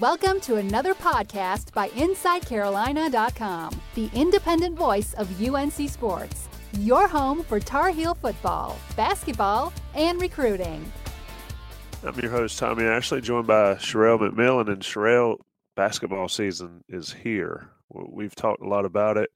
Welcome to another podcast by InsideCarolina.com, the independent voice of UNC Sports, your home for Tar Heel football, basketball, and recruiting. I'm your host, Tommy Ashley, joined by Sherelle McMillan. And Sherelle, basketball season is here. We've talked a lot about it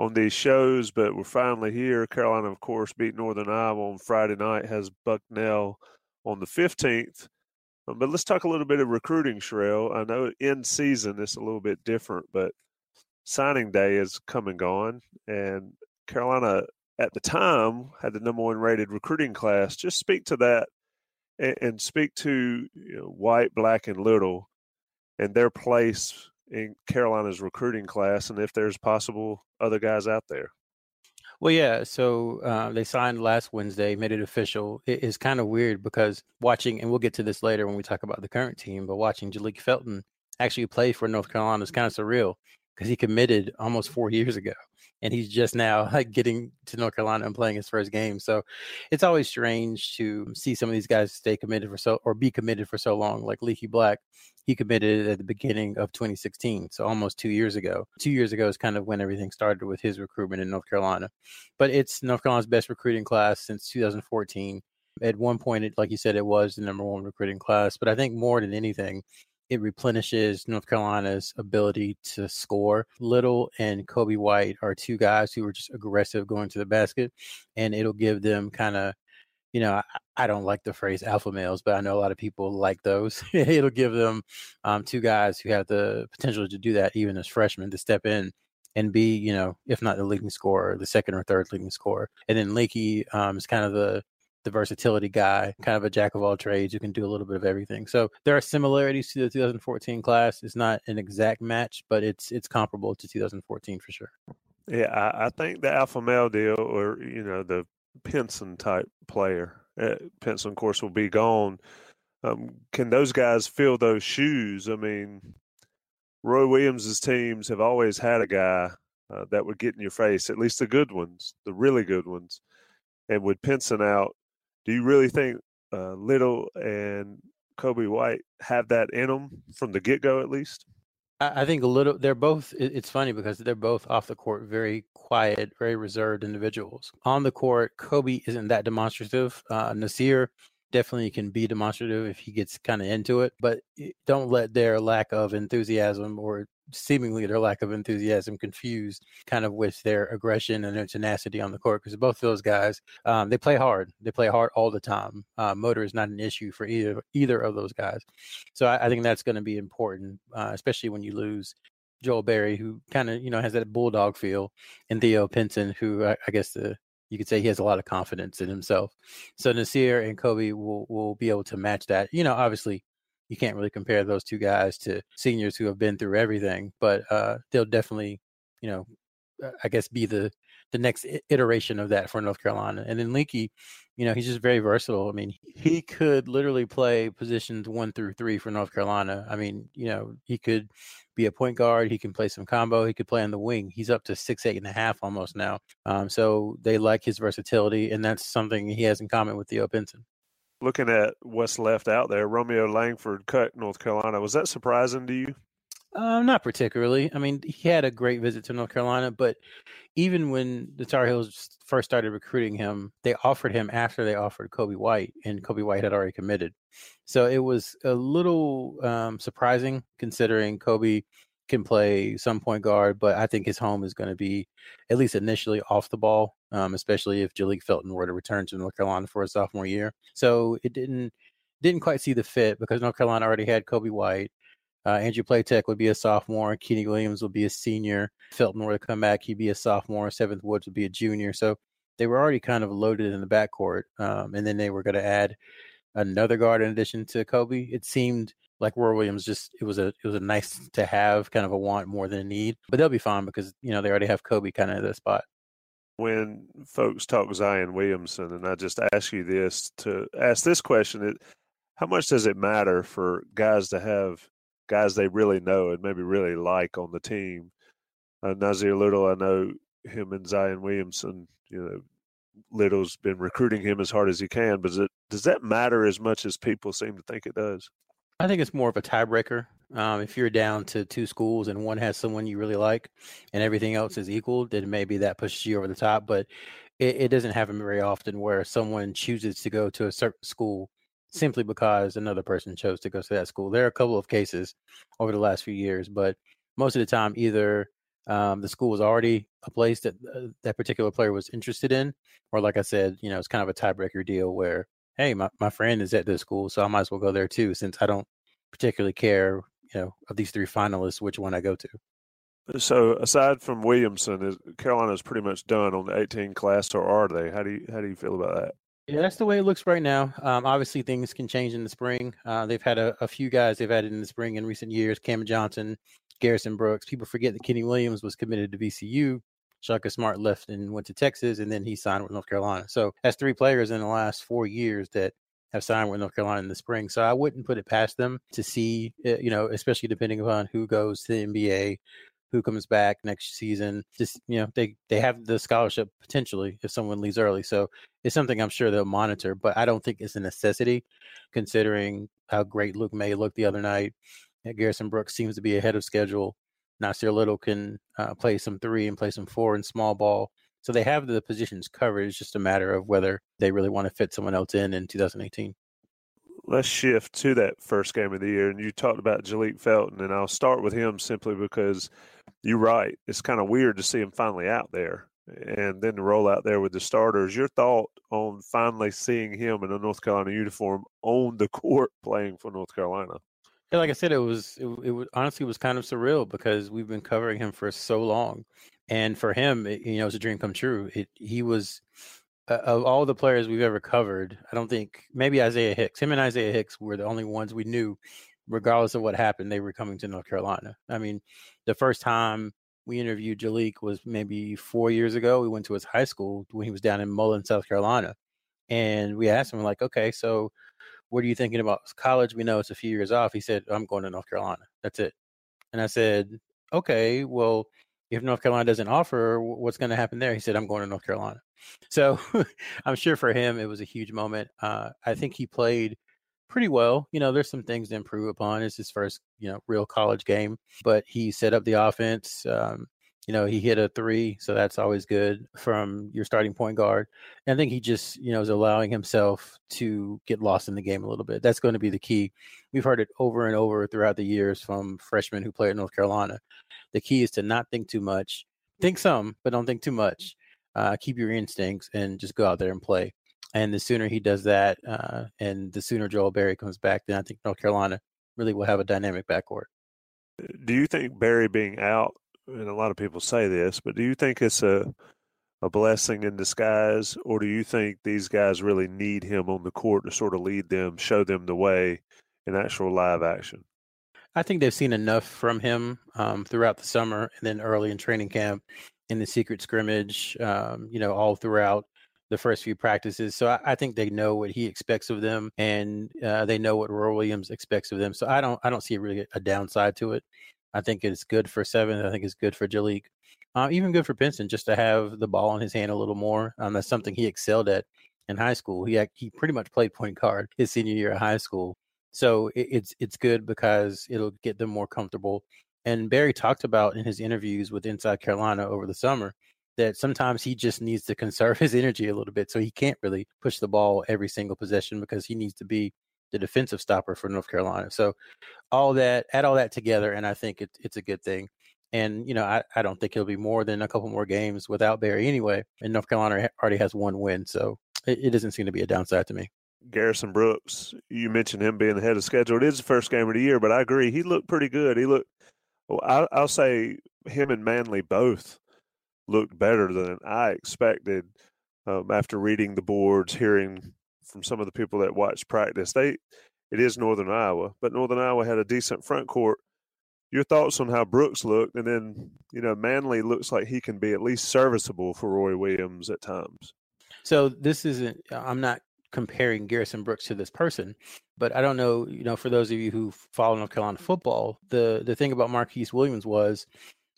on these shows, but we're finally here. Carolina, of course, beat Northern Iowa on Friday night, has Bucknell on the 15th. But let's talk a little bit of recruiting, Sherelle. I know in season it's a little bit different, but signing day is come and gone. And Carolina at the time had the number one rated recruiting class. Just speak to that and, and speak to you know, White, Black, and Little and their place in Carolina's recruiting class and if there's possible other guys out there. Well, yeah. So uh, they signed last Wednesday, made it official. It is kind of weird because watching, and we'll get to this later when we talk about the current team, but watching Jalek Felton actually play for North Carolina is kind of surreal because he committed almost four years ago and he's just now like getting to North Carolina and playing his first game. So it's always strange to see some of these guys stay committed for so or be committed for so long. Like Leaky Black, he committed at the beginning of 2016, so almost two years ago. Two years ago is kind of when everything started with his recruitment in North Carolina. But it's North Carolina's best recruiting class since 2014. At one point, it, like you said, it was the number one recruiting class. But I think more than anything, it replenishes North Carolina's ability to score. Little and Coby White are two guys who are just aggressive going to the basket, and it'll give them kind of, you know, I, I, don't like the phrase alpha males, but I know a lot of people like those. it'll give them um, two guys who have the potential to do that even as freshmen to step in and be, you know, if not the leading scorer, the second or third leading scorer. And then Leaky um, is kind of the the versatility guy, kind of a jack of all trades who can do a little bit of everything. So there are similarities to the 2014 class. It's not an exact match, but it's it's comparable to 2014 for sure. Yeah, I, I think the alpha male deal, or you know, the Pinson type player, uh, Pinson, of course, will be gone. Um, can those guys fill those shoes? I mean, Roy Williams's teams have always had a guy uh, that would get in your face, at least the good ones, the really good ones. And with Pinson out, do you really think uh, Little and Coby White have that in them from the get go, at least? I think a little. They're both. It's funny because they're both off the court very quiet, very reserved individuals. On the court, Coby isn't that demonstrative. Uh, Nassir definitely can be demonstrative if he gets kind of into it, but don't let their lack of enthusiasm or seemingly their lack of enthusiasm confused kind of with their aggression and their tenacity on the court because both those guys um, they play hard they play hard all the time uh, motor is not an issue for either either of those guys. So i, I think that's going to be important uh, especially when you lose joel berry who kind of you know has that bulldog feel and theo pinson who I, I guess the you could say he has a lot of confidence in himself. So Nassir and Coby will will be able to match that. You know, obviously you can't really compare those two guys to seniors who have been through everything, but uh, they'll definitely, you know, uh, I guess be the the next iteration of that for North Carolina. And then Leaky, you know, he's just very versatile. I mean, he could literally play positions one through three for North Carolina. I mean, you know, he could be a point guard. He can play some combo. He could play on the wing. He's up to six, eight and a half almost now. Um, so they like his versatility, and that's something he has in common with Theo Pinson looking at what's left out there, Romeo Langford cut North Carolina. Was that surprising to you? Um, not particularly. I mean, he had a great visit to North Carolina, but even when the Tar Heels first started recruiting him, they offered him after they offered Coby White, and Coby White had already committed. So it was a little um, surprising considering Coby can play some point guard, but I think his home is going to be at least initially off the ball, um, especially if Jalek Felton were to return to North Carolina for a sophomore year. So it didn't didn't quite see the fit because North Carolina already had Coby White. Uh, Andrew Platek would be a sophomore. Kenny Williams would be a senior. Felton were to come back, he'd be a sophomore. Seventh Woods would be a junior. So they were already kind of loaded in the backcourt, um, and then they were going to add another guard in addition to Coby. It seemed like Roy Williams just it was a it was a nice to have kind of a want more than a need. But they'll be fine because you know they already have Coby kind of at the spot. When folks talk Zion Williamson, and I just ask you this to ask this question: How much does it matter for guys to have guys they really know and maybe really like on the team? Uh, Nassir Little, I know him and Zion Williamson. You know, Little's been recruiting him as hard as he can, but it, does that matter as much as people seem to think it does? I think it's more of a tiebreaker. Um, if you're down to two schools and one has someone you really like and everything else is equal, then maybe that pushes you over the top. But it, it doesn't happen very often where someone chooses to go to a certain school simply because another person chose to go to that school. There are a couple of cases over the last few years, but most of the time, either um, the school was already a place that uh, that particular player was interested in, or like I said, you know, it's kind of a tiebreaker deal where hey, my, my friend is at this school, so I might as well go there too, since I don't particularly care, you know, of these three finalists, which one I go to. So, aside from Williamson, is Carolina's pretty much done on the 18 class, or are they? How do you how do you feel about that? Yeah, that's the way it looks right now. Um, obviously, things can change in the spring. Uh, they've had a, a, few guys they've added in the spring in recent years: Cam Johnson, Garrison Brooks. People forget that Kenny Williams was committed to VCU. Shaka Smart left and went to Texas, and then he signed with North Carolina. So that's three players in the last four years that have signed with North Carolina in the spring. So I wouldn't put it past them to see, eh, you know, especially depending upon who goes to the NBA, who comes back next season. Just you know, they they have the scholarship potentially if someone leaves early. So it's something I'm sure they'll monitor, but I don't think it's a necessity, considering how great Luke Maye looked the other night. Garrison Brooks seems to be ahead of schedule. Nassir Little can uh, play some three and play some four in small ball. So they have the positions covered. It's just a matter of whether they really want to fit someone else in in 2018. Let's shift to that first game of the year. And you talked about Jalek Felton, and I'll start with him simply because you're right. It's kind of weird to see him finally out there and then to roll out there with the starters. Your thought on finally seeing him in a North Carolina uniform on the court playing for North Carolina? Yeah, like I said, it was it, it was honestly was kind of surreal because we've been covering him for so long, and for him, it, you know, it's a dream come true. It, he was uh, of all the players we've ever covered. I don't think maybe Isaiah Hicks. Him and Isaiah Hicks were the only ones we knew, regardless of what happened, they were coming to North Carolina. I mean, the first time we interviewed Jalek was maybe four years ago. We went to his high school when he was down in Mullins, South Carolina, and we asked him like, okay, so what are you thinking about college? We know it's a few years off. He said, I'm going to North Carolina. That's it. And I said, okay, well, if North Carolina doesn't offer, what's going to happen there? He said, I'm going to North Carolina. So I'm sure for him, it was a huge moment. Uh, I think he played pretty well. You know, there's some things to improve upon. It's his first, you know, real college game, but he set up the offense. Um, you know, he hit a three, so that's always good from your starting point guard. And I think he just, you know, is allowing himself to get lost in the game a little bit. That's going to be the key. We've heard it over and over throughout the years from freshmen who play at North Carolina. The key is to not think too much. Think some, but don't think too much. Uh, keep your instincts and just go out there and play. And the sooner he does that, uh, and the sooner Joel Berry comes back, then I think North Carolina really will have a dynamic backcourt. Do you think Berry being out and a lot of people say this, but do you think it's a a blessing in disguise, or do you think these guys really need him on the court to sort of lead them, show them the way in actual live action? I think they've seen enough from him um, throughout the summer and then early in training camp, in the secret scrimmage, um, you know, all throughout the first few practices. So I, I, think they know what he expects of them, and uh, they know what Roy Williams expects of them. So I don't, I don't see really a downside to it. I think it's good for seventh. I think it's good for Jalek. Uh, even good for Pinson just to have the ball in his hand a little more. Um, that's something he excelled at in high school. He he pretty much played point guard his senior year of high school. So it, it's it's good because it'll get them more comfortable. And Berry talked about in his interviews with Inside Carolina over the summer that sometimes he just needs to conserve his energy a little bit. So he can't really push the ball every single possession because he needs to be the defensive stopper for North Carolina. So all that, add all that together, and I think it, it's a good thing. And you know, I, I don't think it'll be more than a couple more games without Berry anyway. And North Carolina already has one win, so it, it doesn't seem to be a downside to me. Garrison Brooks, you mentioned him being ahead of schedule. It is the first game of the year, but I agree he looked pretty good. He looked. Well, I, I'll say him and Manley both looked better than I expected um, after reading the boards, hearing from some of the people that watch practice. They it is Northern Iowa, but Northern Iowa had a decent front court. Your thoughts on how Brooks looked, and then you know Manley looks like he can be at least serviceable for Roy Williams at times. So this isn't. I'm not comparing Garrison Brooks to this person, but I don't know. You know, for those of you who follow North Carolina football, the the thing about Marquise Williams was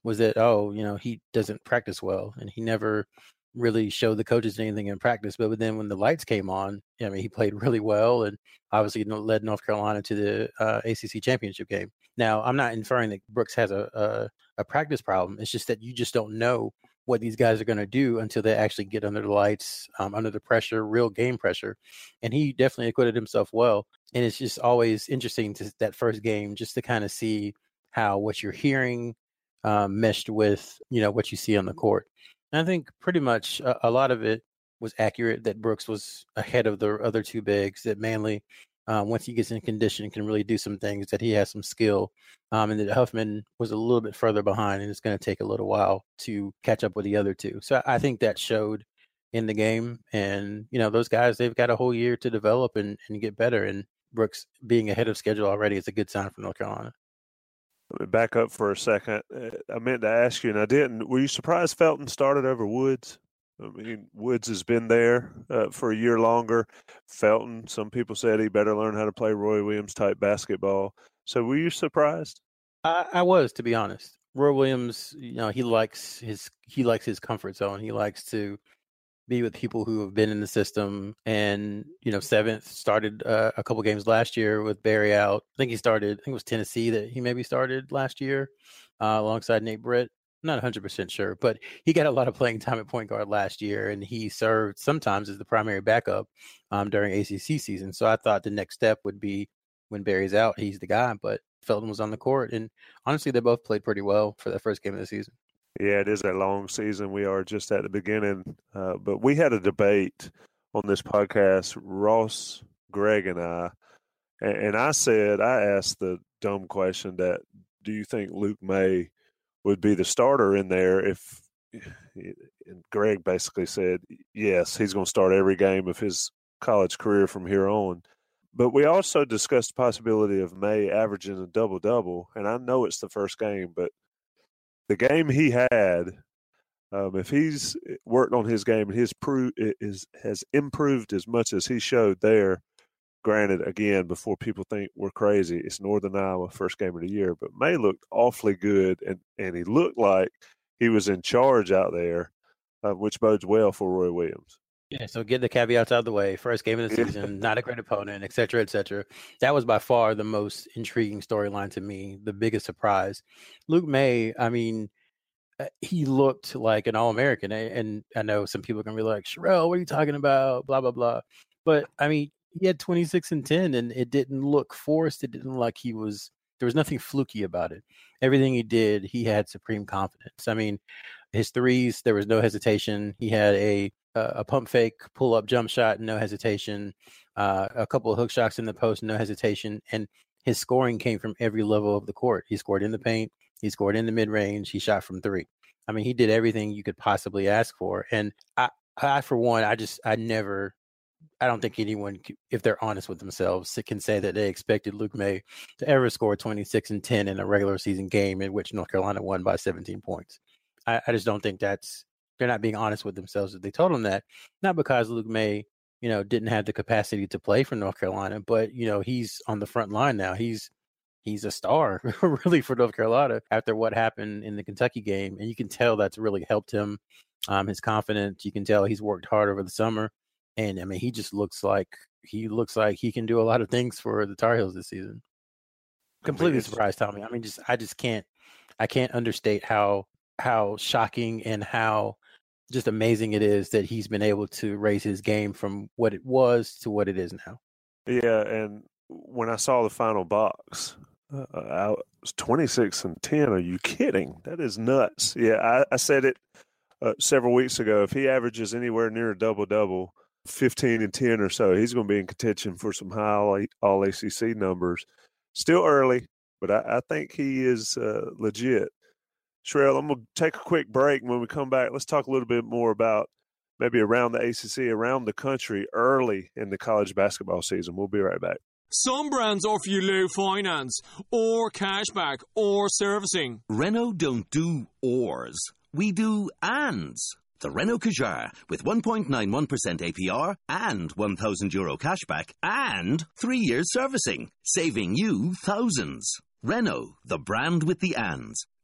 was that oh, you know, he doesn't practice well, and he never really showed the coaches anything in practice. But then when the lights came on, I mean, he played really well, and obviously led North Carolina to the uh, ACC championship game. Now, I'm not inferring that Brooks has a, a, a practice problem. It's just that you just don't know what these guys are going to do until they actually get under the lights, um, under the pressure, real game pressure. And he definitely acquitted himself well. And it's just always interesting to that first game just to kind of see how what you're hearing um, meshed with you know what you see on the court. And I think pretty much a, a, lot of it was accurate that Brooks was ahead of the other two bigs. That Manley, um, once he gets in condition, can really do some things. That he has some skill, um, and that Huffman was a little bit further behind, and it's going to take a little while to catch up with the other two. So I think that showed in the game. And you know those guys, they've got a whole year to develop and, and get better. And Brooks being ahead of schedule already is a good sign for North Carolina. Let me back up for a second. Uh, I meant to ask you, and I didn't. Were you surprised Felton started over Woods? I mean, Woods has been there uh, for a year longer. Felton, some people said he better learn how to play Roy Williams type basketball. So, were you surprised? I, I was, to be honest. Roy Williams, you know, he likes his he likes his comfort zone. He likes to be with people who have been in the system. And you know, seventh started uh, a couple games last year with Berry out. I think he started. I think it was Tennessee that he maybe started last year uh, alongside Nate Britt. Not 100% sure, but he got a lot of playing time at point guard last year, and he served sometimes as the primary backup um, during ACC season. So I thought the next step would be when Berry's out, he's the guy. But Felton was on the court, and honestly, they both played pretty well for the first game of the season. Yeah, it is a long season. We are just at the beginning. Uh, but we had a debate on this podcast, Ross, Greg, and I. And, and I said, I asked the dumb question that do you think Luke Maye would be the starter in there if and Greg basically said, yes, he's going to start every game of his college career from here on. But we also discussed the possibility of Maye averaging a double double. And I know it's the first game, but the game he had, um, if he's eh, worked on his game and his pro- is has improved as much as he showed there, granted, again, before people think we're crazy, it's Northern Iowa first game of the year, but Maye looked awfully good, and and he looked like he was in charge out there, uh, which bodes well for Roy Williams. Yeah, so get the caveats out of the way. First game of the season, not a great opponent, et cetera, et cetera. That was by far the most intriguing storyline to me, the biggest surprise. Luke Maye, I mean, uh, he looked like an All American. And I know some people can be like, Sherrell, what are you talking about? Blah, blah, blah. But I mean, he had 26 and 10, and it didn't look forced. It didn't look like he was, there was nothing fluky about it. Everything he did, he had supreme confidence. I mean, his threes, there was no hesitation. He had a a pump fake, pull up jump shot, no hesitation. Uh, a couple of hook shots in the post, no hesitation. And his scoring came from every level of the court. He scored in the paint, he scored in the mid range, he shot from three. I mean, he did everything you could possibly ask for. And I, I for one, I just, I never, I don't think anyone, if they're honest with themselves, can say that they expected Luke Maye to ever score 26 and 10 in a regular season game in which North Carolina won by 17 points. I, I just don't think that's they're not being honest with themselves if they told him that. Not because Luke Maye, you know, didn't have the capacity to play for North Carolina, but you know, he's on the front line now. He's he's a star really for North Carolina after what happened in the Kentucky game, and you can tell that's really helped him. Um, his confidence. You can tell he's worked hard over the summer, and I mean, he just looks like he looks like he can do a lot of things for the Tar Heels this season. Completely surprised, Tommy. I mean, just I just can't I can't understate how how shocking and how just amazing it is that he's been able to raise his game from what it was to what it is now. Yeah, and when I saw the final box, uh, I was 26 and 10. Are you kidding? That is nuts. Yeah, I, I said it uh, several weeks ago. If he averages anywhere near a double double, 15 and 10 or so, he's going to be in contention for some high all, ACC numbers. Still early, but I, I think he is uh, legit. Sherrell, I'm going to take a quick break. When we come back, let's talk a little bit more about maybe around the ACC, around the country early in the college basketball season. We'll be right back. Some brands offer you low finance, or cashback, or servicing. Renault don't do ors. We do ands. The Renault Kadjar with 1.91% APR and 1,000 euro cashback and three years servicing, saving you thousands. Renault, the brand with the ands.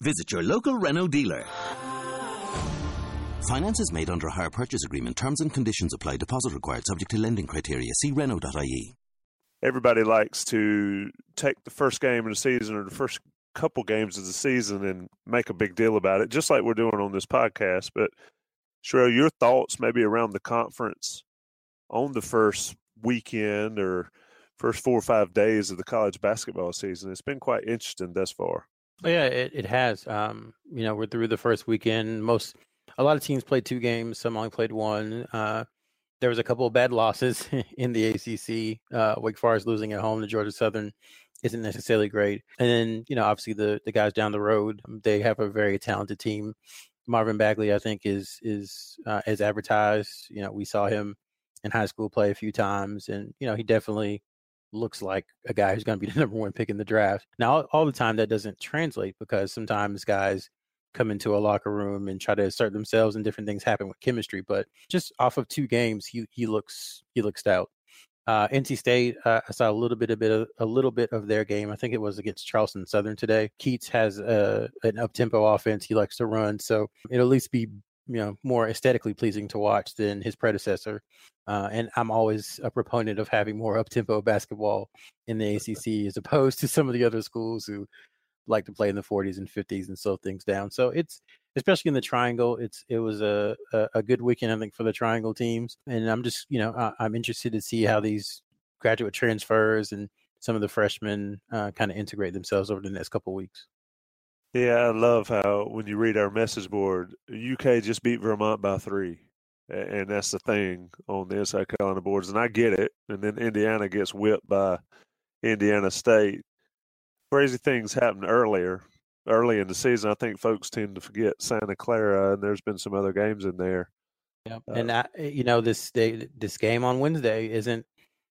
Visit your local Renault dealer. Finance is made under a hire purchase agreement. Terms and conditions apply. Deposit required subject to lending criteria. See Renault.ie. Everybody likes to take the first game of the season or the first couple games of the season and make a big deal about it, just like we're doing on this podcast. But Sherelle, your thoughts maybe around the conference on the first weekend or first four or five days of the college basketball season. It's been quite interesting thus far. Yeah, it, it has. Um, you know, we're through the first weekend. Most a lot of teams played two games. Some only played one. Uh, there was a couple of bad losses in the ACC. Uh, Wake Forest losing at home to Georgia Southern isn't necessarily great. And then, you know, obviously the the guys down the road, they have a very talented team. Marvin Bagley, I think, is is uh, as advertised. You know, we saw him in high school play a few times, and you know, he definitely looks like a guy who's going to be the number one pick in the draft. Now, all the time that doesn't translate because sometimes guys come into a locker room and try to assert themselves and different things happen with chemistry. But just off of two games, he he looks he looks stout. Uh, NC State, uh, I saw a little bit, a bit of a little bit of their game. I think it was against Charleston Southern today. Keatts has a, an up tempo offense. He likes to run, so it'll at least be you know more aesthetically pleasing to watch than his predecessor. Uh, and I'm always a proponent of having more up tempo basketball in the ACC as opposed to some of the other schools who like to play in the 40s and 50s and slow things down. So it's especially in the triangle. It's it was a, a, a good weekend I think for the triangle teams, and I'm just you know I, am interested to see how these graduate transfers and some of the freshmen uh, kind of integrate themselves over the next couple weeks. Yeah, I love how when you read our message board, UK just beat Vermont by three. And that's the thing on the Inside Carolina boards. And I get it. And then Indiana gets whipped by Indiana State crazy things happened earlier, early in the season. I think folks tend to forget Santa Clara, and there's been some other games in there. Yeah, uh, and I, you know this this game on Wednesday isn't.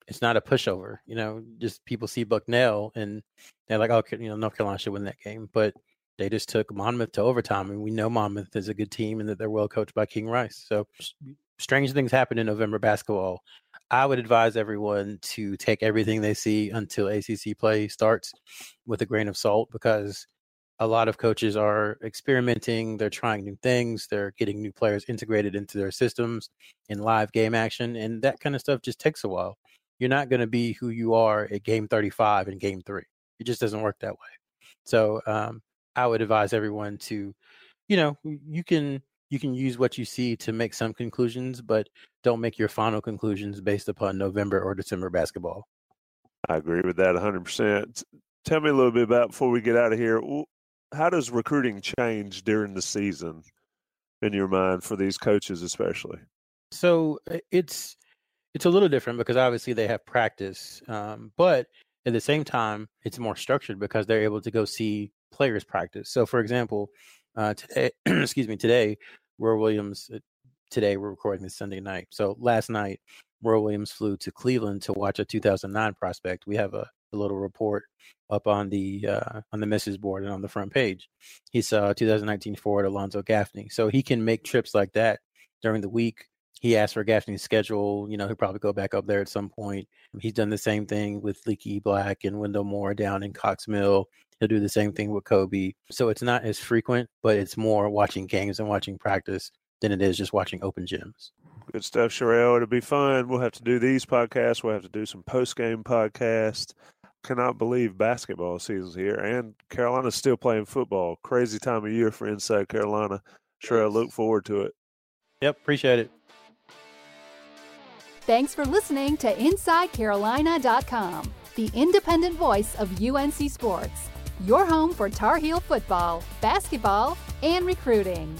It's not a pushover. You know, just people see Bucknell and they're like, "Oh, you know, North Carolina should win that game," but they just took Monmouth to overtime, and we know Monmouth is a good team and that they're well coached by King Rice. So strange things happen in November basketball. I would advise everyone to take everything they see until ACC play starts with a grain of salt because a lot of coaches are experimenting, they're trying new things, they're getting new players integrated into their systems in live game action, and that kind of stuff just takes a while. You're not going to be who you are at game 35 and game three. It just doesn't work that way. So um, I would advise everyone to, you know, you can you can use what you see to make some conclusions, but don't make your final conclusions based upon November or December basketball. I agree with that 100%. Tell me a little bit about before we get out of here. How does recruiting change during the season in your mind for these coaches, especially? So it's it's a little different because obviously they have practice, um, but at the same time, it's more structured because they're able to go see players practice. So, for example, uh, today, excuse me, today Roy Williams, uh, today we're recording this Sunday night. So last night, Roy Williams flew to Cleveland to watch a 2009 prospect. We have a, a little report up on the uh, on the message board and on the front page. He saw 2019 forward Alonzo Gaffney. So he can make trips like that during the week. He asked for Gaffney's schedule. You know, he'll probably go back up there at some point. He's done the same thing with Leaky Black and Wendell Moore down in Cox Mill. He'll do the same thing with Coby. So it's not as frequent, but it's more watching games and watching practice than it is just watching open gyms. Good stuff, Sherelle. It'll be fun. We'll have to do these podcasts. We'll have to do some post game podcasts. Cannot believe basketball season's here, and Carolina's still playing football. Crazy time of year for Inside Carolina. Sherelle, look forward to it. Yep, appreciate it. Thanks for listening to InsideCarolina.com, the independent voice of UNC Sports, your home for Tar Heel football, basketball, and recruiting.